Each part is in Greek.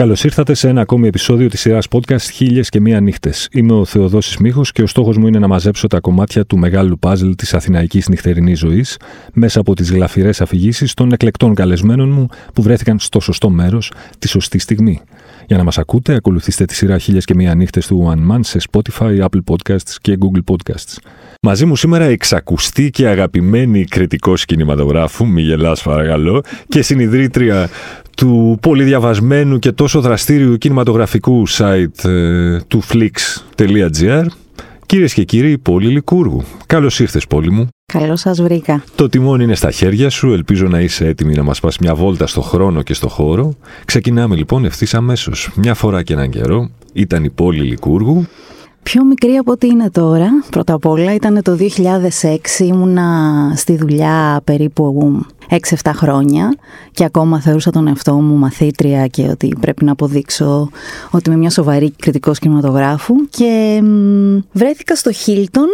Καλώς ήρθατε σε ένα ακόμη επεισόδιο της σειράς podcast Χίλιες και Μία Νύχτες. Είμαι ο Θεοδόσης Μίχο και ο στόχος μου είναι να μαζέψω τα κομμάτια του μεγάλου παζλ της αθηναϊκής νυχτερινής ζωής μέσα από τις γλαφυρές αφηγήσεις των εκλεκτών καλεσμένων μου που βρέθηκαν στο σωστό μέρος τη σωστή στιγμή. Για να μας ακούτε, ακολουθήστε τη σειρά Χίλιες και Μία Νύχτες του One Man σε Spotify, Apple Podcasts και Google Podcasts. Μαζί μου σήμερα εξακουστή και αγαπημένη κριτικός κινηματογράφου, μη γελάς παρακαλώ, και συνειδρήτρια του πολύ διαβασμένου και τόσο δραστήριου κινηματογραφικού site ε, του flix.gr Κυρίες και κύριοι, Πόλη Λικούργου. Καλώς ήρθες, Πόλη μου. Καλώς σας βρήκα. Το τιμόνι είναι στα χέρια σου. Ελπίζω να είσαι έτοιμη να μας πας μια βόλτα στο χρόνο και στο χώρο. Ξεκινάμε λοιπόν ευθύς αμέσως. Μια φορά και έναν καιρό ήταν η Πόλη Λικούργου. Πιο μικρή από ό,τι είναι τώρα. Πρώτα απ' όλα ήταν το 2006, ήμουνα στη δουλειά περίπου 6-7 χρόνια και ακόμα θεωρούσα τον εαυτό μου μαθήτρια και ότι πρέπει να αποδείξω ότι είμαι μια σοβαρή κριτικός κινηματογράφου και βρέθηκα στο Χίλτον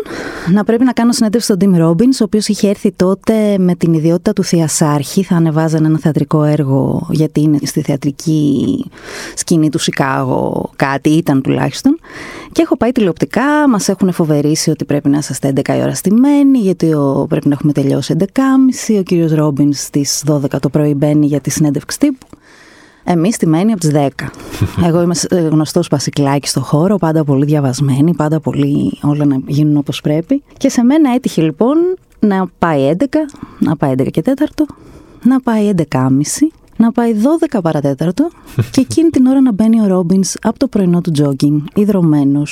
να πρέπει να κάνω συνέντευξη στον Tim Robbins ο οποίος είχε έρθει τότε με την ιδιότητα του Θειασάρχη θα ανεβάζανε ένα θεατρικό έργο γιατί είναι στη θεατρική σκηνή του Σικάγο κάτι ήταν τουλάχιστον και έχω πάει τηλεοπτικά, μας έχουν φοβερήσει ότι πρέπει να είσαστε 11 η ώρα στημένοι, γιατί ο, πρέπει να έχουμε τελειώσει 11.30. Ο κύριος Ρόμπινς στις 12 το πρωί μπαίνει για τη συνέντευξη τύπου. Εμείς στημένοι από τις 10. Εγώ είμαι γνωστός πασικλάκι στο χώρο, πάντα πολύ διαβασμένη, πάντα πολύ όλα να γίνουν όπως πρέπει. Και σε μένα έτυχε λοιπόν να πάει 11, να πάει 11 και 4, να πάει 11.30 να πάει 12 παρατέταρτο και εκείνη την ώρα να μπαίνει ο Ρόμπινς από το πρωινό του τζόγκινγκ, ιδρωμένο,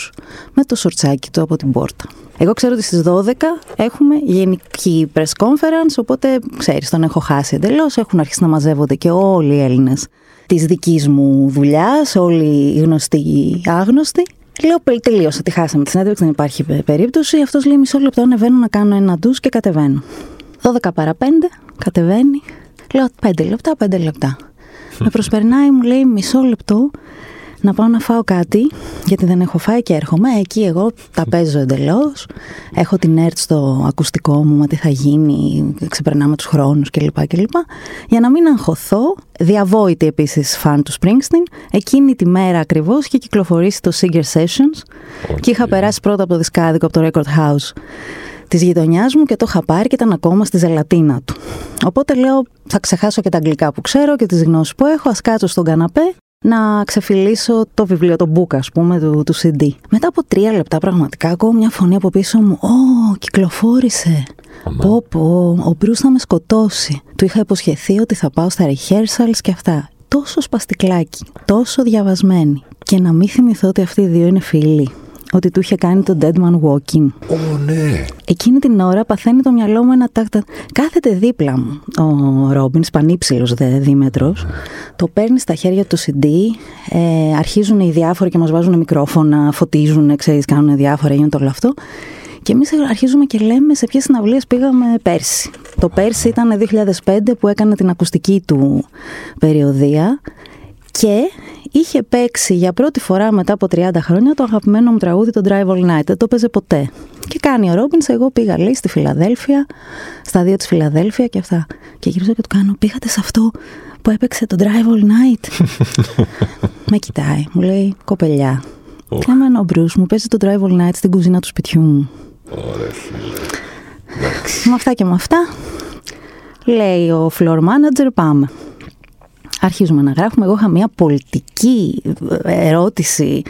με το σορτσάκι του από την πόρτα. Εγώ ξέρω ότι στις 12 έχουμε γενική press conference, οπότε ξέρεις, τον έχω χάσει εντελώς. Έχουν αρχίσει να μαζεύονται και όλοι οι Έλληνες της δικής μου δουλειάς, όλοι οι γνωστοί ή άγνωστοι. Λέω τελείωσα, τη χάσαμε τη συνέντευξη, δεν υπάρχει περίπτωση. Αυτός λέει μισό λεπτό, ανεβαίνω να κάνω ένα ντους και κατεβαίνω. 12 παρα 5, κατεβαίνει, Λέω πέντε λεπτά, πέντε λεπτά. Με προσπερνάει, μου λέει μισό λεπτό να πάω να φάω κάτι, γιατί δεν έχω φάει και έρχομαι. Εκεί εγώ τα παίζω εντελώς. Έχω την ΕΡΤ στο ακουστικό μου, μα τι θα γίνει, ξεπερνάμε τους χρόνους κλπ. κλπ. Για να μην αγχωθώ, διαβόητη επίσης φαν του Springsteen, εκείνη τη μέρα ακριβώς είχε κυκλοφορήσει το Singer Sessions και είχα περάσει πρώτα από το δισκάδικο από το Record House της γειτονιάς μου και το είχα πάρει και ήταν ακόμα στη ζελατίνα του. Οπότε λέω, θα ξεχάσω και τα αγγλικά που ξέρω και τις γνώσεις που έχω, ας κάτσω στον καναπέ να ξεφυλίσω το βιβλίο, το book, ας πούμε, του, του CD. Μετά από τρία λεπτά, πραγματικά ακούω μια φωνή από πίσω μου. Ω, κυκλοφόρησε. Πω, πω, ο Μπρούς θα με σκοτώσει. Του είχα υποσχεθεί ότι θα πάω στα rehearsals και αυτά. Τόσο σπαστικλάκι, τόσο διαβασμένη. Και να μην θυμηθώ ότι αυτοί οι δύο είναι φίλοι ότι του είχε κάνει το Dead Man Walking. Ω, ναι. Εκείνη την ώρα παθαίνει το μυαλό μου ένα τάκτα. Κάθεται δίπλα μου ο Ρόμπινς, πανύψηλο δε δίμετρος. Το παίρνει στα χέρια του CD. Ε, αρχίζουν οι διάφοροι και μας βάζουν μικρόφωνα, φωτίζουν, ξέρεις, κάνουν διάφορα, γίνεται όλο αυτό. Και εμείς αρχίζουμε και λέμε σε ποιες συναυλίες πήγαμε πέρσι. Το πέρσι ήταν 2005 που έκανε την ακουστική του περιοδία και είχε παίξει για πρώτη φορά μετά από 30 χρόνια το αγαπημένο μου τραγούδι το Drive All Night. Δεν το παίζε ποτέ. Και κάνει ο Ρόμπινς, εγώ πήγα λέει στη Φιλαδέλφια, στα δύο της Φιλαδέλφια και αυτά. Και γύρισα και του κάνω, πήγατε σε αυτό που έπαιξε το Drive All Night; Με κοιτάει, μου λέει, κοπελιά. Oh. Και ο Μπρούς μου παίζει το Drive All Night στην κουζίνα του σπιτιού μου; Ωραία, Με αυτά και με αυτά, λέει ο floor manager, πάμε αρχίζουμε να γράφουμε. Εγώ είχα μια πολιτική ερώτηση,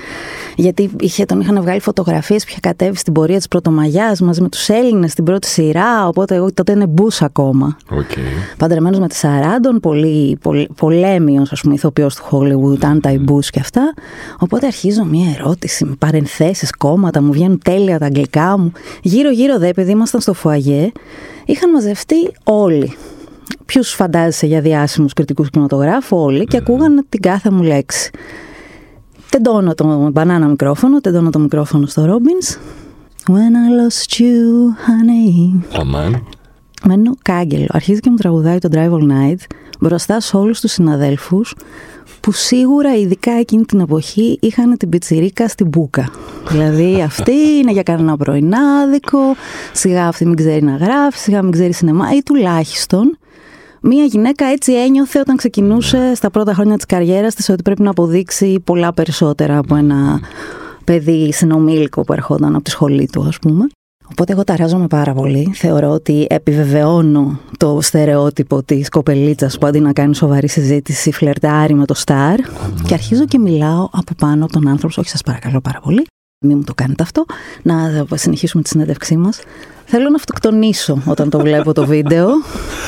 γιατί είχε, τον είχαν βγάλει φωτογραφίες που είχε κατέβει στην πορεία της Πρωτομαγιάς μαζί με τους Έλληνες στην πρώτη σειρά. Οπότε εγώ τότε είναι μπούς ακόμα. Okay. Παντρεμένος με τη Σαράντον, πολύ, πολύ, πολέμιος, ας πούμε, ηθοποιός του Hollywood, anti-Bush και αυτά. Οπότε αρχίζω μια ερώτηση με παρενθέσεις, κόμματα, μου βγαίνουν τέλεια τα αγγλικά μου. Γύρω-γύρω δε, επειδή ήμασταν στο φουαγέ, είχαν μαζευτεί όλοι ποιου φαντάζεσαι για διάσημους κριτικούς κινηματογράφου, όλοι, και ακούγανε την κάθε μου λέξη. Τεντώνω το μπανάνα μικρόφωνο, τεντώνω το μικρόφωνο στο Ρόμπινς. When I lost you, honey. Αμάν. Μένω κάγκελο. Αρχίζει και μου τραγουδάει το Drive All Night μπροστά σε όλους τους συναδέλφους που σίγουρα ειδικά εκείνη την εποχή είχαν την πιτσιρίκα στην μπουκα. δηλαδή αυτή είναι για κανένα πρωινάδικο, σιγά αυτή μην ξέρει να γράφει, σιγά μην ξέρει σινεμά ή τουλάχιστον Μία γυναίκα έτσι ένιωθε όταν ξεκινούσε ναι. στα πρώτα χρόνια της καριέρας της ότι πρέπει να αποδείξει πολλά περισσότερα από ένα παιδί συνομήλικο που ερχόταν από τη σχολή του, ας πούμε. Οπότε εγώ ταράζομαι πάρα πολύ. Θεωρώ ότι επιβεβαιώνω το στερεότυπο της κοπελίτσας που αντί να κάνει σοβαρή συζήτηση φλερτάρει με το στάρ. Και αρχίζω και μιλάω από πάνω από τον άνθρωπο. Όχι, σας παρακαλώ πάρα πολύ. Μην μου το κάνετε αυτό. Να συνεχίσουμε τη συνέντευξή μας. Θέλω να αυτοκτονήσω όταν το βλέπω το βίντεο.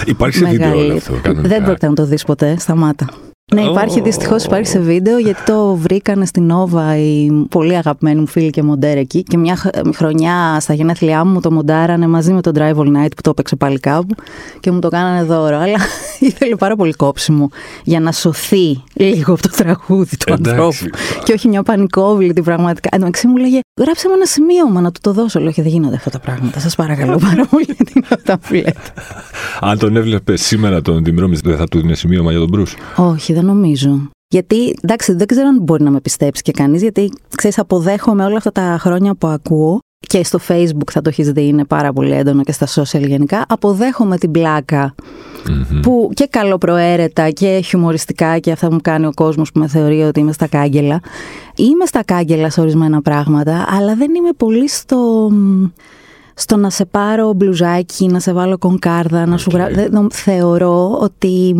Υπάρχει σε βίντεο αυτό. Δεν πρόκειται να το δεις ποτέ. Σταμάτα. Ναι, υπάρχει oh. δυστυχώς υπάρχει σε βίντεο γιατί το βρήκανε στην Νόβα οι πολύ αγαπημένοι μου φίλοι και μοντέρ εκεί. Και μια χρονιά στα γενέθλιά μου το μοντάρανε μαζί με τον Drive All Night που το έπαιξε πάλι κάπου και μου το κάνανε δώρο. Αλλά ήθελε πάρα πολύ κόψιμο για να σωθεί λίγο από το τραγούδι του ανθρώπου. Και όχι μια πανικόβλητη πραγματικά. Εν τω μου λέγε Γράψε με ένα σημείωμα να του το δώσω. Λέω και δεν γίνονται αυτά τα πράγματα. Σας παρακαλώ πάρα πολύ γιατί είναι αυτά που λέτε. Αν τον έβλεπε σήμερα τον Τιμρόμι, δεν θα του δίνει σημείωμα για τον Μπρου. Όχι, δεν νομίζω. Γιατί, εντάξει, δεν ξέρω αν μπορεί να με πιστέψει και κανείς, γιατί ξέρεις, αποδέχομαι όλα αυτά τα χρόνια που ακούω και στο facebook θα το έχεις δει, είναι πάρα πολύ έντονο και στα social γενικά. Αποδέχομαι την πλακα που και καλοπροαίρετα και χιουμοριστικά και αυτά που μου κάνει ο κόσμος που με θεωρεί ότι είμαι στα κάγκελα. Είμαι στα κάγκελα σε ορισμένα πράγματα, αλλά δεν είμαι πολύ στο στο να σε πάρω μπλουζάκι, να σε βάλω κονκάρδα, να σου γράψω. Θεωρώ ότι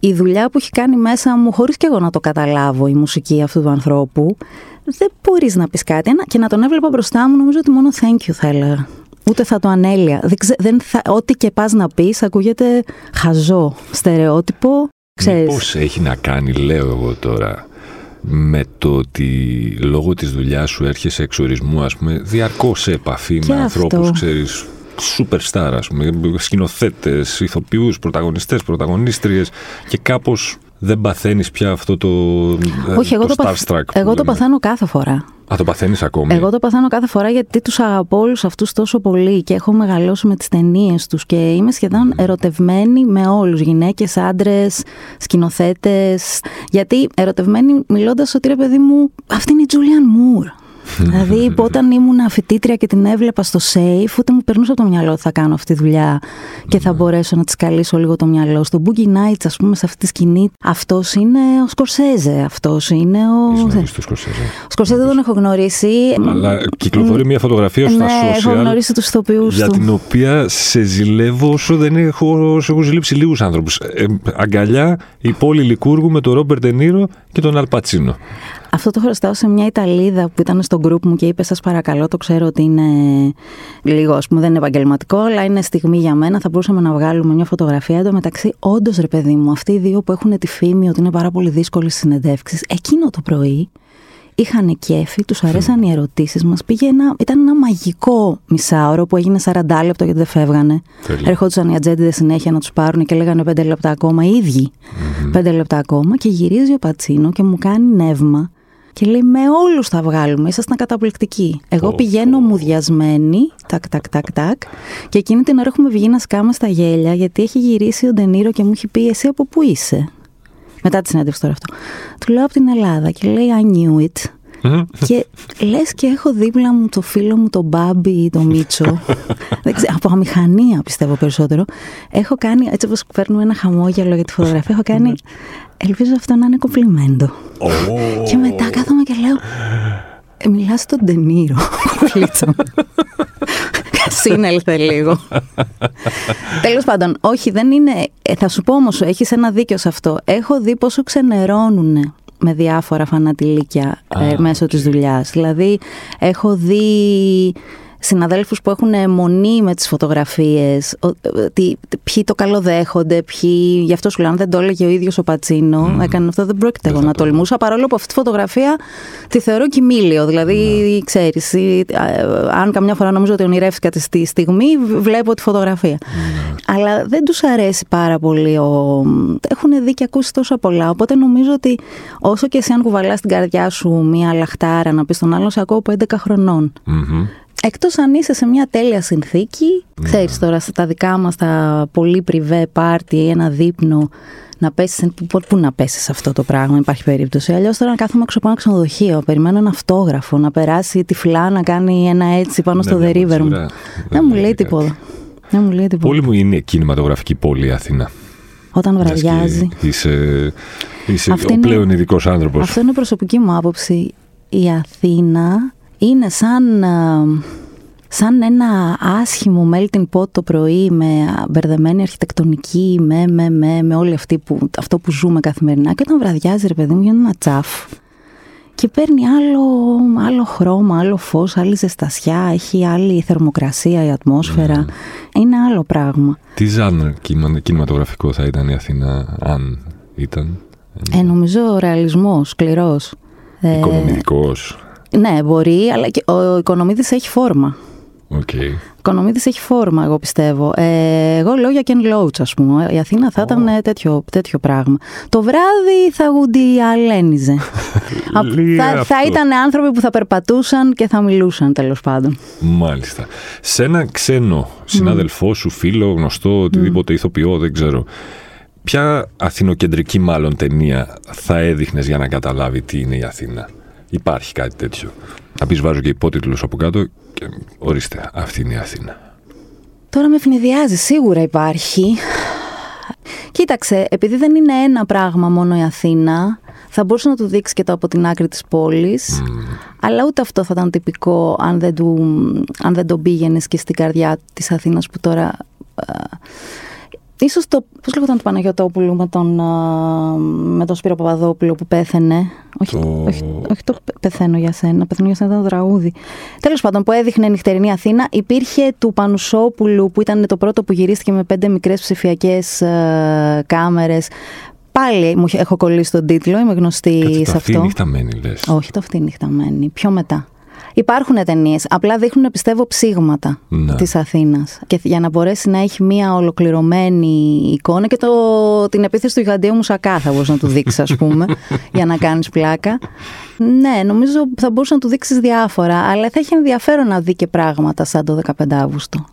η δουλειά που έχει κάνει μέσα μου, χωρίς και εγώ να το καταλάβω, η μουσική αυτού του ανθρώπου, δεν μπορείς να πεις κάτι. Και να τον έβλεπα μπροστά μου, νομίζω ότι μόνο thank you θα έλεγα. Ούτε θα το ανέλεια. Δεν θα, ό,τι και πας να πεις ακούγεται χαζό, στερεότυπο. Πώς έχει να κάνει, λέω εγώ τώρα, με το ότι λόγω της δουλειάς σου έρχεσαι εξορισμού, ας πούμε, διαρκώς σε επαφή και με αυτό. ανθρώπους, ξέρεις, superstar, ας πούμε, σκηνοθέτες, ηθοποιούς, πρωταγωνιστές, πρωταγωνίστριες και κάπως δεν παθαίνεις πια αυτό το, Όχι, το, εγώ το Starstruck. Εγώ το παθαίνω κάθε φορά. Α, το παθαίνεις ακόμη; Εγώ το παθαίνω κάθε φορά γιατί τους αγαπώ όλους αυτούς τόσο πολύ και έχω μεγαλώσει με τις ταινίες τους και είμαι σχεδόν mm. ερωτευμένη με όλους. Γυναίκες, άντρες, σκηνοθέτες. Γιατί ερωτευμένη μιλώντας ότι ρε παιδί μου, αυτή είναι η Τζούλιαν Μουρ δηλαδή, όταν ήμουν φοιτήτρια και την έβλεπα στο safe, ούτε μου περνούσε από το μυαλό ότι θα κάνω αυτή τη δουλειά και θα μπορέσω να τη καλύσω λίγο το μυαλό. Στο Boogie Nights, ας πούμε, σε αυτή τη σκηνή, αυτός είναι ο Σκορσέζε. Αυτός είναι ο. Είσαι του Σκορσέζε. Ο Σκορσέζε δεν τον έχω γνωρίσει. Αλλά κυκλοφορεί μια φωτογραφία στα ναι, social. Έχω γνωρίσει τους ηθοποιού Για την οποία σε ζηλεύω όσο δεν έχω, έχω ζηλέψει λίγους άνθρωπου. Ε, αγκαλιά η πόλη Λικούργου με τον Ρόμπερτ Ενίρο και τον Αλπατσίνο. Αυτό το χρωστάω σε μια Ιταλίδα που ήταν στο group μου και είπε: Σας παρακαλώ, το ξέρω ότι είναι λίγο, ας πούμε, δεν είναι επαγγελματικό, αλλά είναι στιγμή για μένα. Θα μπορούσαμε να βγάλουμε μια φωτογραφία. Εν τω μεταξύ, όντως, ρε παιδί μου, αυτοί οι δύο που έχουν τη φήμη ότι είναι πάρα πολύ δύσκολες συνεντεύξεις, εκείνο το πρωί είχαν κέφι, τους αρέσαν οι ερωτήσεις μας. Ήταν ένα μαγικό μισάωρο που έγινε 40 λεπτό γιατί δεν φεύγανε. Ερχόντουσαν οι ατζέντιδε συνέχεια να τους πάρουν και λέγανε 5 λεπτά ακόμα, οι ίδιοι. Mm-hmm. 5 λεπτά ακόμα και γυρίζει ο Πατσίνο και μου κάνει νεύμα και λέει με όλους θα βγάλουμε, ήσασταν καταπληκτικοί. Εγώ πηγαίνω oh. μουδιασμένη, τάκ, τάκ, τάκ, τάκ. Και εκείνη την ώρα έχουμε βγει να σκάμε στα γέλια γιατί έχει γυρίσει ο Ντενίρο και μου έχει πει εσύ από πού είσαι; Μετά τη συνέντευξη τώρα αυτό. Του λέω από την Ελλάδα και λέει I knew it. και λες και έχω δίπλα μου το φίλο μου τον Μπάμπι ή τον Μίτσο. από αμηχανία πιστεύω περισσότερο. Έχω κάνει, έτσι όπως παίρνουμε ένα χαμόγελο για τη φωτογραφία, έχω κάνει ελπίζω αυτό να είναι κομπλιμέντο. και μετά κάθομαι και λέω, ε, μιλάς στον Ντενίρο, φλίτσα μου. Σύνελθε λίγο. Τέλος πάντων, όχι, δεν είναι. Ε, θα σου πω όμως, έχεις ένα δίκιο σε αυτό. Έχω δει πόσο ξενερώνουν με διάφορα φανατιλίκια ε, μέσω της δουλειάς. Δηλαδή, έχω δει Συναδέλφους που έχουν μονή με τις φωτογραφίες, ποιοι το καλοδέχονται, ποιοι, γι' αυτό σου λέω, αν δεν το έλεγε ο ίδιος ο Πατσίνο, mm. έκανε αυτό, δεν πρόκειται εγώ να τολμούσα, παρόλο που αυτή τη φωτογραφία τη θεωρώ κοιμήλιο, δηλαδή mm. ξέρεις, αν καμιά φορά νομίζω ότι ονειρεύτηκα τη στιγμή, βλέπω τη φωτογραφία. Mm. Αλλά δεν τους αρέσει πάρα πολύ, ο... έχουν δει και ακούσει τόσα πολλά, οπότε νομίζω ότι όσο και εσύ αν κουβαλάς στην καρδιά σου μία λαχτάρα να πεις στον άλλο, σε ακούω από 11 χρονών. Mm-hmm. Εκτός αν είσαι σε μια τέλεια συνθήκη, mm. ξέρεις τώρα στα δικά μας τα πολύ πριβέ πάρτι ή ένα δείπνο να πέσεις. Πού να πέσεις σε αυτό το πράγμα, υπάρχει περίπτωση. Αλλιώς τώρα να κάθομαι έξω από ένα ξενοδοχείο, περιμένω ένα αυτόγραφο, να περάσει τυφλά να κάνει ένα έτσι πάνω στο The River μου. Δεν μου λέει τίποτα. Δεν μου λέει τίποτα. Πόλη μου είναι κινηματογραφική πόλη Αθήνα. Όταν βραδιάζει. Είσαι, είσαι ο πλέον ειδικός άνθρωπος. Αυτό είναι προσωπική μου άποψη. Η Αθήνα είναι σαν, ε, σαν ένα άσχημο melting pot το πρωί με μπερδεμένη αρχιτεκτονική, με, με, με, με όλη αυτή που, αυτό που ζούμε καθημερινά. Και όταν βραδιάζει, ρε παιδί μου, γίνεται ένα τσαφ και παίρνει άλλο, άλλο χρώμα, άλλο φως, άλλη ζεστασιά, έχει άλλη θερμοκρασία η ατμόσφαιρα. Ναι. Είναι άλλο πράγμα. Τι ζάνερ κινηματογραφικό θα ήταν η Αθήνα αν ήταν; Ε, νομίζω ρεαλισμός, σκληρός. Ε, Οικονομικός. Ναι, μπορεί, αλλά και ο οικονομίδης έχει φόρμα. Okay. Οικονομίδης έχει φόρμα, εγώ πιστεύω. Ε, εγώ λέω για Ken Loach, ας πούμε. Η Αθήνα θα ήταν ε, τέτοιο, τέτοιο πράγμα. Το βράδυ θα γουντιαλένιζε. θα, θα ήταν άνθρωποι που θα περπατούσαν και θα μιλούσαν, τέλος πάντων. Μάλιστα. Σε ένα ξένο συνάδελφό σου, φίλο, γνωστό, οτιδήποτε ηθοποιό, δεν ξέρω. Ποια αθηνοκεντρική μάλλον ταινία θα έδειχνες για να καταλάβει τι είναι η Αθήνα; Υπάρχει κάτι τέτοιο. Να πεις βάζω και υπότιτλους από κάτω και ορίστε, αυτή είναι η Αθήνα. Τώρα με φνηδιάζει, σίγουρα υπάρχει. Κοίταξε, επειδή δεν είναι ένα πράγμα μόνο η Αθήνα, θα μπορούσε να του δείξει και το από την άκρη της πόλης, αλλά ούτε αυτό θα ήταν τυπικό αν δεν, του, αν δεν τον πήγαινες και στην καρδιά της Αθήνας που τώρα ε, Ίσως το, πώς λέγονταν του Παναγιωτόπουλου με τον, με τον Σπύρο Παπαδόπουλο που πέθαινε; Όχι, το... όχι, όχι το πεθαίνω για σένα, πεθαίνω για σένα ήταν το τραγούδι. Τέλος πάντων που έδειχνε νυχτερινή Αθήνα. Υπήρχε του Πανουσόπουλου που ήταν το πρώτο που γυρίστηκε με πέντε μικρές ψηφιακές uh, κάμερες. Πάλι μου έχω κολλήσει τον τίτλο, είμαι γνωστή Κάτσε, σε το αυτό. νυχταμένη λες. Όχι το αυτή νυχταμένη, πιο μετά. Υπάρχουν ταινίες. Απλά δείχνουν, πιστεύω, ψήγματα ναι. της Αθήνας. Και για να μπορέσει να έχει μια ολοκληρωμένη εικόνα και το, την επίθεση του γιγαντίου Μουσακά θα μπορούσε να του δείξεις, ας πούμε, για να κάνεις πλάκα. Ναι, νομίζω θα μπορούσε να του δείξεις διάφορα, αλλά θα έχει ενδιαφέρον να δει και πράγματα σαν το 15 Αύγουστο.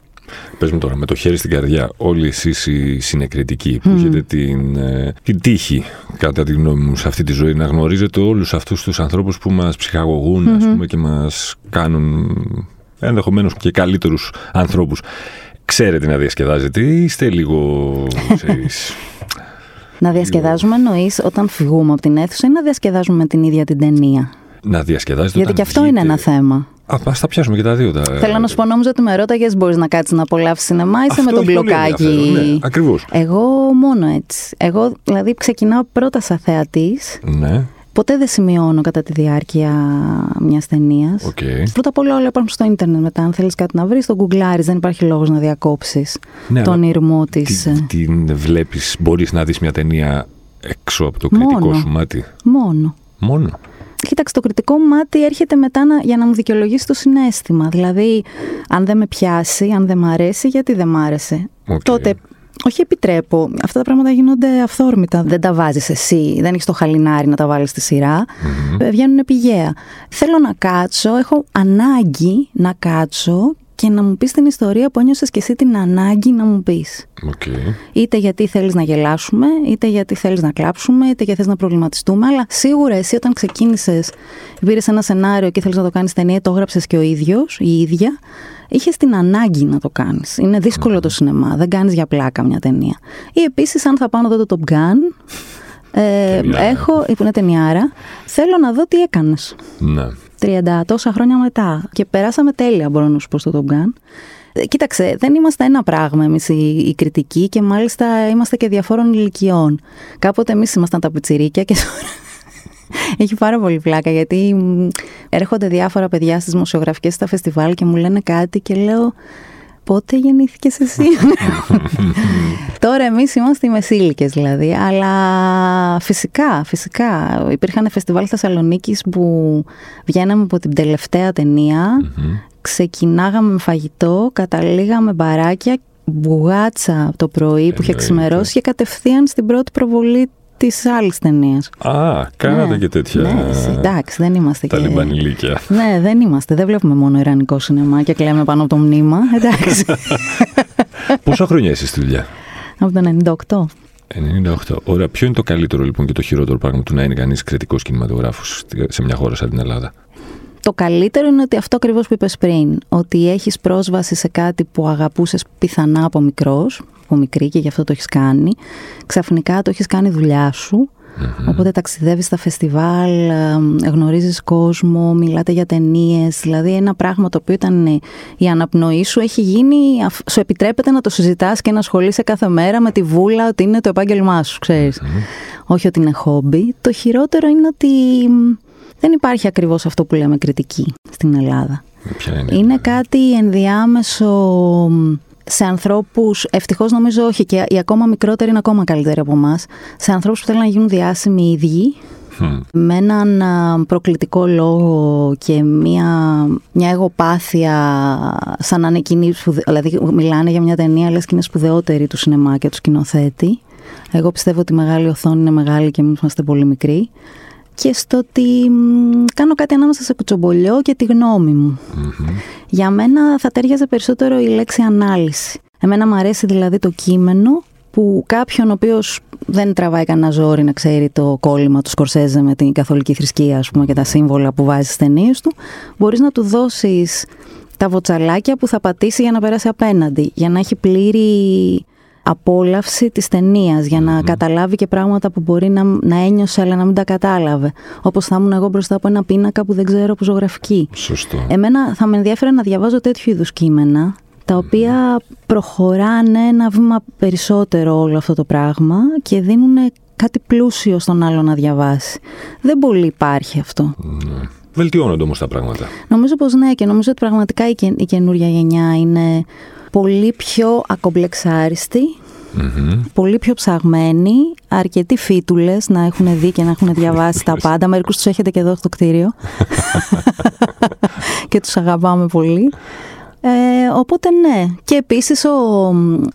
Πες μου τώρα, με το χέρι στην καρδιά, όλοι εσείς οι συνεκριτικοί που έχετε την, ε, την τύχη, κατά τη γνώμη μου, σε αυτή τη ζωή, να γνωρίζετε όλους αυτούς τους ανθρώπους που μας ψυχαγωγούν, ας πούμε, και μας κάνουν ενδεχομένως και καλύτερους ανθρώπους. Ξέρετε να διασκεδάζετε ή είστε λίγο, ξέρεις... να διασκεδάζουμε εννοείς όταν φυγούμε από την αίθουσα ή να διασκεδάζουμε με την ίδια την ταινία; Να διασκεδάζετε Γιατί και αυτό είναι ένα θέμα. Α, ας τα πιάσουμε και τα δύο. Τα... Θέλω να σου πω, νόμιζα ότι με ρώταγες μπορείς να κάτσεις να απολαύσεις σινεμά ή με τον μπλοκάκι; Ναι, Ακριβώς. Εγώ μόνο έτσι. Εγώ δηλαδή ξεκινάω πρώτα σαν θεατής. Ναι. Ποτέ δεν σημειώνω κατά τη διάρκεια μιας ταινίας. Okay. Πρώτα απ' όλα όλα υπάρχουν στο ίντερνετ μετά. Αν θέλεις κάτι να βρεις, το γκουγκλάρεις. Δεν υπάρχει λόγος να διακόψεις ναι, τον ήρμό της. Την, την βλέπεις, μπορείς να δεις μια ταινία έξω από το κριτικό Μόνο. σου μάτι; Μόνο. Μόνο. Κοίταξε, το κριτικό μου μάτι έρχεται μετά να, για να μου δικαιολογήσει το συνέστημα. Δηλαδή, αν δεν με πιάσει, αν δεν μ' αρέσει, γιατί δεν μ' άρεσε; Okay. Τότε, όχι επιτρέπω. Αυτά τα πράγματα γίνονται αυθόρμητα. Δεν τα βάζεις εσύ. Δεν έχεις το χαλινάρι να τα βάλεις στη σειρά. Mm-hmm. Βγαίνουν πηγαία. Θέλω να κάτσω. Έχω ανάγκη να κάτσω και να μου πεις την ιστορία που ένιωσες και εσύ την ανάγκη να μου πεις. Okay. Είτε γιατί θέλεις να γελάσουμε, είτε γιατί θέλεις να κλάψουμε, είτε γιατί θες να προβληματιστούμε, αλλά σίγουρα εσύ όταν ξεκίνησες, πήρες ένα σενάριο και θέλεις να το κάνεις ταινία, το έγραψες και ο ίδιος, η ίδια, είχες την ανάγκη να το κάνεις. Είναι δύσκολο το σινεμά, δεν κάνεις για πλάκα μια ταινία. Ή επίσης αν θα πάω να δω το Top Gun, ε, έχω, που είναι ταινιάρα, θέλω να δω τι έκανες. Ναι. 30 τόσα χρόνια μετά. Και περάσαμε τέλεια, μπορώ να σου πω στο Top Gun. Ε, Κοίταξε, δεν είμαστε ένα πράγμα εμείς οι, οι κριτικοί και μάλιστα είμαστε και διαφόρων ηλικιών. Κάποτε εμείς ήμασταν τα πιτσιρίκια και τώρα. Έχει πάρα πολύ πλάκα γιατί έρχονται διάφορα παιδιά στις δημοσιογραφικές στα φεστιβάλ και μου λένε κάτι και λέω πότε γεννήθηκες εσύ; Τώρα εμείς είμαστε οι μεσήλικες δηλαδή, αλλά φυσικά, φυσικά. Υπήρχαν φεστιβάλ Θεσσαλονίκης που βγαίναμε από την τελευταία ξεκινάγαμε με φαγητό, καταλήγαμε μπαράκια, μπουγάτσα το πρωί που είχε ξημερώσει και κατευθείαν στην πρώτη προβολή της άλλης ταινίας. Α, κάνατε ναι, και τέτοια. Ναι, εντάξει, δεν είμαστε τα και. λιμπανιλίκια. Ναι, δεν είμαστε. Δεν βλέπουμε μόνο ιρανικό σινεμά και κλαίμε πάνω από το μνήμα. Εντάξει. Πόσα χρόνια είσαι στη δουλειά, Από το 98. 98. Ωραία. Ποιο είναι το καλύτερο λοιπόν και το χειρότερο πράγμα του να είναι κανείς κριτικός κινηματογράφος σε μια χώρα σαν την Ελλάδα; Το καλύτερο είναι ότι αυτό ακριβώς που είπες πριν, ότι έχεις πρόσβαση σε κάτι που αγαπούσες πιθανά από μικρός, από μικρή και γι' αυτό το έχεις κάνει. Ξαφνικά το έχεις κάνει δουλειά σου Mm-hmm. Οπότε ταξιδεύεις στα φεστιβάλ, γνωρίζεις κόσμο, μιλάτε για ταινίες. Δηλαδή, ένα πράγμα το οποίο ήταν η αναπνοή σου έχει γίνει. Σου επιτρέπεται να το συζητάς και να ασχολείσαι κάθε μέρα με τη βούλα ότι είναι το επάγγελμά σου, ξέρεις. Mm-hmm. Όχι ότι είναι χόμπι. Το χειρότερο είναι ότι δεν υπάρχει ακριβώς αυτό που λέμε κριτική στην Ελλάδα. είναι, είναι κάτι ενδιάμεσο σε ανθρώπους, ευτυχώς νομίζω όχι, και οι ακόμα μικρότεροι είναι ακόμα καλύτεροι από εμάς, σε ανθρώπους που θέλουν να γίνουν διάσημοι οι ίδιοι, με έναν προκλητικό λόγο και μια, μια εγωπάθεια σαν να είναι εκείνοι, δηλαδή μιλάνε για μια ταινία λες και είναι σπουδαιότερη του σινεμά και τους σκηνοθέτη. Εγώ πιστεύω ότι η μεγάλη οθόνη είναι μεγάλη και εμείς είμαστε πολύ μικροί και στο ότι κάνω κάτι ανάμεσα σε κουτσομπολιό και τη γνώμη μου. Για μένα θα τέριαζε περισσότερο η λέξη ανάλυση. Εμένα μου αρέσει δηλαδή το κείμενο που κάποιον ο οποίος δεν τραβάει κανένα ζόρι να ξέρει το κόλλημα του Σκορσέζε με την καθολική θρησκεία ας πούμε, και τα σύμβολα που βάζει στις ταινίες του, μπορείς να του δώσεις τα βοτσαλάκια που θα πατήσει για να περάσει απέναντι, για να έχει πλήρη απόλαυση της ταινίας για να καταλάβει και πράγματα που μπορεί να, να ένιωσε αλλά να μην τα κατάλαβε. Όπως θα ήμουν εγώ μπροστά από ένα πίνακα που δεν ξέρω από ζωγραφική. Σωστό. Εμένα θα με ενδιαφέρει να διαβάζω τέτοιου είδους κείμενα τα οποία προχωράνε ένα βήμα περισσότερο όλο αυτό το πράγμα και δίνουν κάτι πλούσιο στον άλλο να διαβάσει. Δεν πολύ υπάρχει αυτό. Ναι. Βελτιώνονται όμως τα πράγματα. Νομίζω πως ναι, και νομίζω ότι πραγματικά η, και, η καινούργια γενιά είναι πολύ πιο ακομπλεξάριστη, πολύ πιο ψαγμένοι, αρκετοί φίτουλες να έχουν δει και να έχουν διαβάσει τα πάντα. Μερικούς τους έχετε και εδώ στο κτίριο. και τους αγαπάμε πολύ. Ε, οπότε ναι. Και επίσης ο,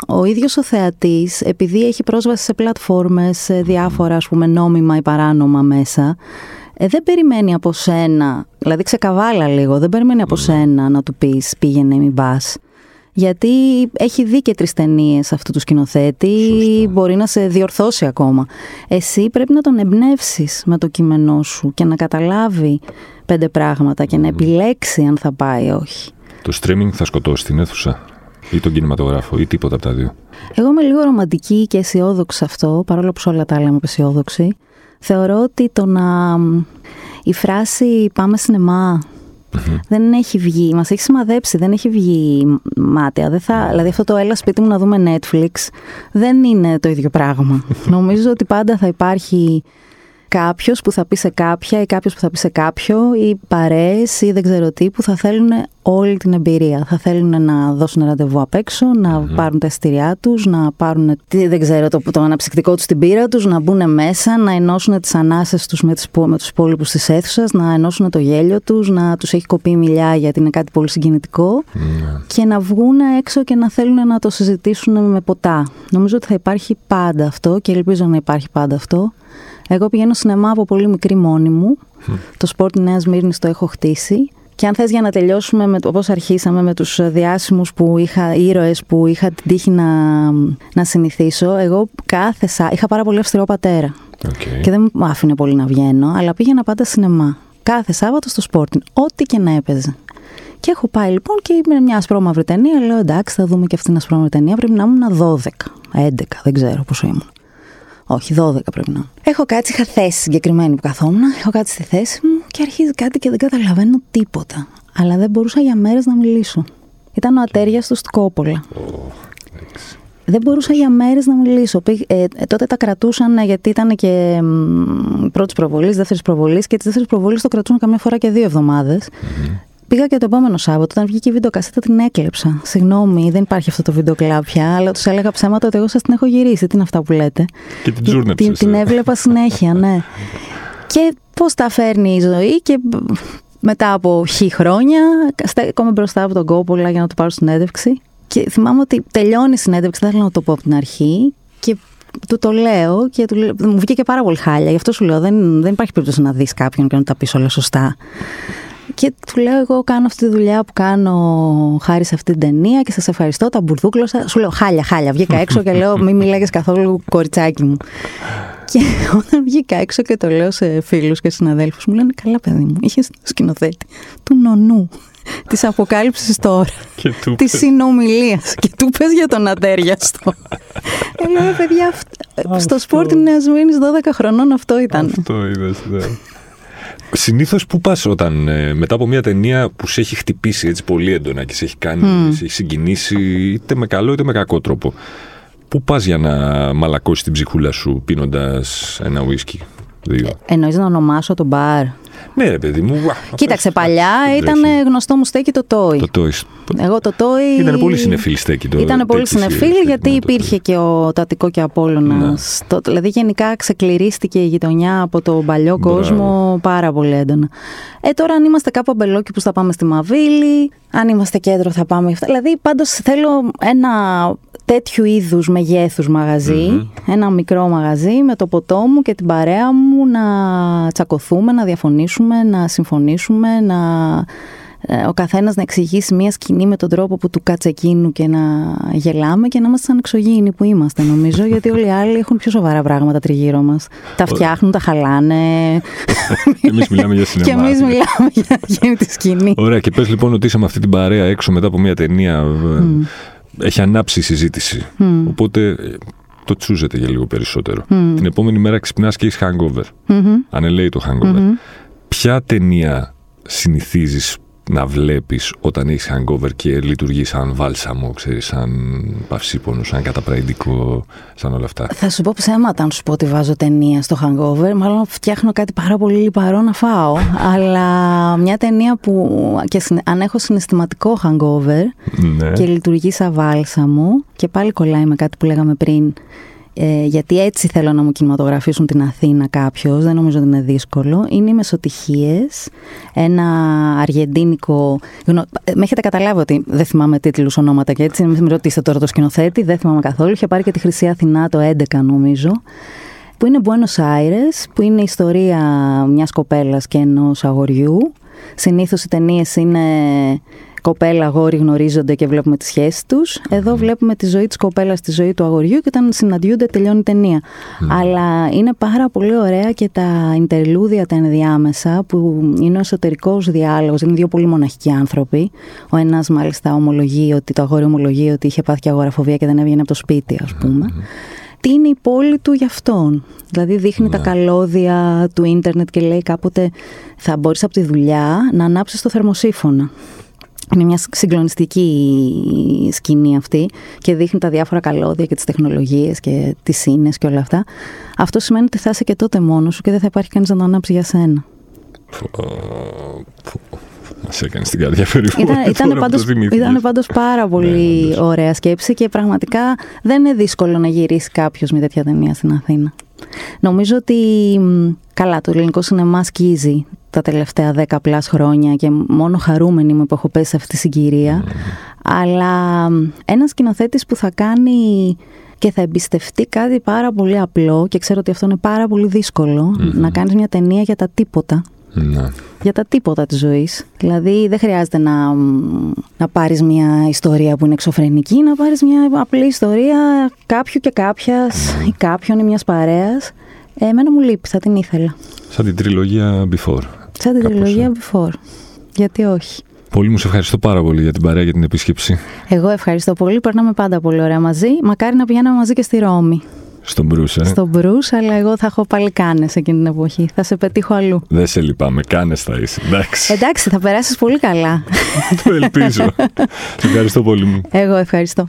ο ίδιος ο θεατής, επειδή έχει πρόσβαση σε πλατφόρμες, σε διάφορα ας πούμε νόμιμα ή παράνομα μέσα, ε, δεν περιμένει από σένα, δηλαδή ξεκαβάλα λίγο, δεν περιμένει από σένα να του πεις πήγαινε μην πας γιατί έχει δει και τρεις ταινίες αυτού του σκηνοθέτη, μπορεί να σε διορθώσει ακόμα. Εσύ πρέπει να τον εμπνεύσεις με το κείμενό σου και να καταλάβει πέντε πράγματα και να επιλέξει αν θα πάει ή όχι. Το streaming θα σκοτώσει την αίθουσα ή τον κινηματογράφο ή τίποτα από τα δύο. Εγώ είμαι λίγο ρομαντική και αισιόδοξη σε αυτό, παρόλο που σε όλα τα άλλα είμαι αισιόδοξη. Θεωρώ ότι το να. Η φράση πάμε σινεμά δεν έχει βγει, μας έχει σημαδέψει, δεν έχει βγει μάτια. Δεν θα, δηλαδή αυτό το έλα σπίτι μου να δούμε Netflix δεν είναι το ίδιο πράγμα. Νομίζω ότι πάντα θα υπάρχει κάποιος που θα πει σε κάποια ή κάποιος που θα πει σε κάποιο ή παρέες ή δεν ξέρω τι που θα θέλουν όλη την εμπειρία. Θα θέλουν να δώσουν ραντεβού απ' έξω, να πάρουν τα εστιριά τους, να πάρουν δεν ξέρω, το, το αναψυκτικό τους την πύρα τους, να μπουν μέσα, να ενώσουν τις ανάσες τους με, τις, με τους υπόλοιπους της αίθουσας, να ενώσουν το γέλιο τους, να τους έχει κοπεί η μιλιά γιατί είναι κάτι πολύ συγκινητικό και να βγουν έξω και να θέλουν να το συζητήσουν με ποτά. Νομίζω ότι θα υπάρχει πάντα αυτό και ελπίζω να υπάρχει πάντα αυτό. Εγώ πηγαίνω σινεμά από πολύ μικρή μόνη μου. Το Σπόρτιγκ Νέας Σμύρνης το έχω χτίσει. Και αν θες για να τελειώσουμε με, όπως αρχίσαμε με τους διάσημους που είχα, ήρωες που είχα την τύχη να, να συναντήσω, εγώ κάθε σα... είχα πάρα πολύ αυστηρό πατέρα. Okay. Και δεν μου άφηνε πολύ να βγαίνω, αλλά πήγαινα πάντα σινεμά. Κάθε Σάββατο στο σπόρτιν, ό,τι και να έπαιζε. Και έχω πάει λοιπόν και με μια ασπρόμαυρη ταινία. Λέω εντάξει, θα δούμε και αυτήν την ασπρόμαυρη ταινία. Πρέπει να ήμουν 12, 11, δεν ξέρω πόσο ήμουν. Όχι, 12 πρέπει να. Έχω κάτσει, είχα θέση συγκεκριμένη που καθόμουν. Έχω κάτσει στη θέση μου και αρχίζει κάτι και δεν καταλαβαίνω τίποτα. Αλλά δεν μπορούσα για μέρες να μιλήσω. Ήταν ο ατέριαστο του Κόπολα. δεν μπορούσα για μέρες να μιλήσω. Ε, τότε τα κρατούσαν ε, γιατί ήταν και πρώτης προβολής, δεύτερης προβολής και της δεύτερης προβολής το κρατούσαν καμιά φορά και δύο Πήγα και το επόμενο Σάββατο, όταν βγήκε η βιντεοκασέτα, την έκλεψα. Συγγνώμη, δεν υπάρχει αυτό το βίντεο κλαμπ πια, αλλά τους έλεγα ψέματα ότι εγώ σας την έχω γυρίσει. Τι είναι αυτά που λέτε; Και την τζούρνεψες. Την, την έβλεπα συνέχεια, ναι. και πώς τα φέρνει η ζωή και μετά από χι χρόνια στέκομαι μπροστά από τον Κόπολα για να του πάρω συνέντευξη. Και θυμάμαι ότι τελειώνει η συνέντευξη, δεν θέλω να το πω από την αρχή. Και του το λέω και του, μου βγήκε πάρα πολύ χάλια. Γι' αυτό σου λέω: Δεν, δεν υπάρχει περίπτωση να δεις κάποιον και να τα πεις όλα σωστά. Και του λέω: Εγώ κάνω αυτή τη δουλειά που κάνω χάρη σε αυτή την ταινία και σας ευχαριστώ. Τα μπουρδούκλωσα. Σου λέω: Χάλια, χάλια. Βγήκα έξω και λέω: Μην μιλάγες καθόλου, κοριτσάκι μου. Και όταν βγήκα έξω και το λέω σε φίλους και συναδέλφους, μου λένε Καλά, παιδί μου, είχες σκηνοθέτη του νονού της αποκάλυψης τώρα. Της συνομιλίας. και του πες για τον ατέριαστο. ε, λέω, παιδιά, στο σπορ της Νέας 12 χρονών αυτό ήταν. Αυτό είδες, ναι. Συνήθως πού πας όταν ε, μετά από μια ταινία που σε έχει χτυπήσει έτσι πολύ έντονα και σε έχει κάνει, mm. σε έχει συγκινήσει είτε με καλό είτε με κακό τρόπο. Πού πας για να μαλακώσεις την ψυχούλα σου πίνοντας ένα ουίσκι, δύο. Ε, Εννοείς να ονομάσω το μπαρ. Ναι, ρε παιδί μου. Κοίταξε, παλιά ήταν γνωστό μου στέκι το τόι. Το τόι. Εγώ το τόι. Ήταν πολύ συνεφίλ στέκι το Ήταν πολύ συνεφίλ γιατί υπήρχε και ο Τατικό και Απόλωνα. Ναι. Δηλαδή γενικά ξεκληρίστηκε η γειτονιά από τον παλιό κόσμο πάρα πολύ έντονα. Ε, τώρα αν είμαστε κάπου αμπελόκι που θα πάμε στη Μαβίλη, αν είμαστε κέντρο θα πάμε. Δηλαδή πάντως θέλω ένα τέτοιου είδους μεγέθους ένα μικρό μαγαζί με το ποτό μου και την παρέα μου να τσακωθούμε, να διαφωνήσουμε, να συμφωνήσουμε, να ε, ο καθένας να εξηγήσει μια σκηνή με τον τρόπο που του κάτσε εκείνου και να γελάμε και να είμαστε σαν εξωγήινοι που είμαστε νομίζω γιατί όλοι οι άλλοι έχουν πιο σοβαρά πράγματα τριγύρω μας. Τα φτιάχνουν, τα χαλάνε. και εμείς μιλάμε για σινεμά. και εμείς μιλάμε για εκείνη τη σκηνή. Ωραία και πες λοιπόν ότι είσαι με αυτή την παρέα έξω μετά από μια ταινία έχει ανάψει η συζήτηση. Οπότε ε, το τσούζεται για λίγο περισσότερο. Την επόμενη μέρα ξυπνάς και έχεις hangover. Mm-hmm. Ανελέει το hangover. Ποια ταινία συνηθίζεις να βλέπεις όταν έχεις hangover και λειτουργεί σαν βάλσαμο, ξέρεις, σαν παυσίπονο, σαν καταπραϊντικό, σαν όλα αυτά. Θα σου πω ψέματα αν σου πω ότι βάζω ταινία στο hangover, μάλλον φτιάχνω κάτι πάρα πολύ λιπαρό να φάω, αλλά μια ταινία που και αν έχω συναισθηματικό hangover ναι. και λειτουργεί σαν βάλσαμο και πάλι κολλάει με κάτι που λέγαμε πριν, ε, γιατί έτσι θέλω να μου κινηματογραφήσουν την Αθήνα κάποιος, δεν νομίζω ότι είναι δύσκολο. Είναι οι Μεσοτυχίες, ένα αργεντίνικο. Με έχετε καταλάβει ότι δεν θυμάμαι τίτλους, ονόματα και έτσι. Μην με ρωτήσετε τώρα το σκηνοθέτη, δεν θυμάμαι καθόλου. Είχε πάρει και τη Χρυσή Αθηνά το 11, νομίζω. Που είναι Buenos Aires, που είναι η ιστορία μιας κοπέλας και ενός αγοριού. Συνήθως οι ταινίες είναι κοπέλα, αγόρι γνωρίζονται και βλέπουμε τις σχέσεις τους. Εδώ βλέπουμε τη ζωή της κοπέλας, τη ζωή του αγοριού και όταν συναντιούνται τελειώνει η ταινία. Αλλά είναι πάρα πολύ ωραία και τα interlúδια τα ενδιάμεσα που είναι ο εσωτερικός διάλογος. Είναι δύο πολύ μοναχικοί άνθρωποι. Ο ένας μάλιστα ομολογεί ότι το αγόρι ομολογεί ότι είχε πάθει και αγοραφοβία και δεν έβγαινε από το σπίτι ας πούμε. Τι είναι η πόλη του για αυτόν; Δηλαδή δείχνει τα ναι. καλώδια του ίντερνετ και λέει κάποτε θα μπορείς από τη δουλειά να ανάψεις το θερμοσύφωνα. Είναι μια συγκλονιστική σκηνή αυτή και δείχνει τα διάφορα καλώδια και τις τεχνολογίες και τις σύνες και όλα αυτά. Αυτό σημαίνει ότι θα είσαι και τότε μόνος σου και δεν θα υπάρχει κανείς να το ανάψει για σένα. Μας έκανε την καρδιά περίπου. Ήταν, ήταν, πάντως, ήταν πάντως πάρα πολύ ναι, ωραία σκέψη και πραγματικά δεν είναι δύσκολο να γυρίσει κάποιος με τέτοια ταινία στην Αθήνα. Νομίζω ότι καλά, το ελληνικό σινεμά σκίζει τα τελευταία δέκα πλάς χρόνια και μόνο χαρούμενη μου που έχω πέσει σε αυτή τη συγκυρία. Αλλά ένας σκηνοθέτης που θα κάνει και θα εμπιστευτεί κάτι πάρα πολύ απλό και ξέρω ότι αυτό είναι πάρα πολύ να κάνεις μια ταινία για τα τίποτα. Ναι. Για τα τίποτα της ζωής. Δηλαδή δεν χρειάζεται να, να πάρεις μια ιστορία που είναι εξωφρενική, να πάρεις μια απλή ιστορία κάποιου και κάποιας ή κάποιον ή μιας παρέας. Ε, εμένα μου λείπει, θα την ήθελα. Σαν την τριλογία Before. Σαν την τριλογία ε. Before. Γιατί όχι. Πολύ μου σε ευχαριστώ πάρα πολύ για την παρέα, για την επίσκεψη. Εγώ ευχαριστώ πολύ. Περνάμε πάντα πολύ ωραία μαζί. Μακάρι να πηγαίναμε μαζί και στη Ρώμη. Στον Μπρούς, ε. Στον Μπρούς, αλλά εγώ θα έχω πάλι κάνες εκείνη την εποχή. Θα σε πετύχω αλλού. Δεν σε λυπάμαι, κάνες θα είσαι. Εντάξει. Εντάξει, θα περάσεις πολύ καλά. Το ελπίζω. σε ευχαριστώ πολύ μου. Εγώ ευχαριστώ.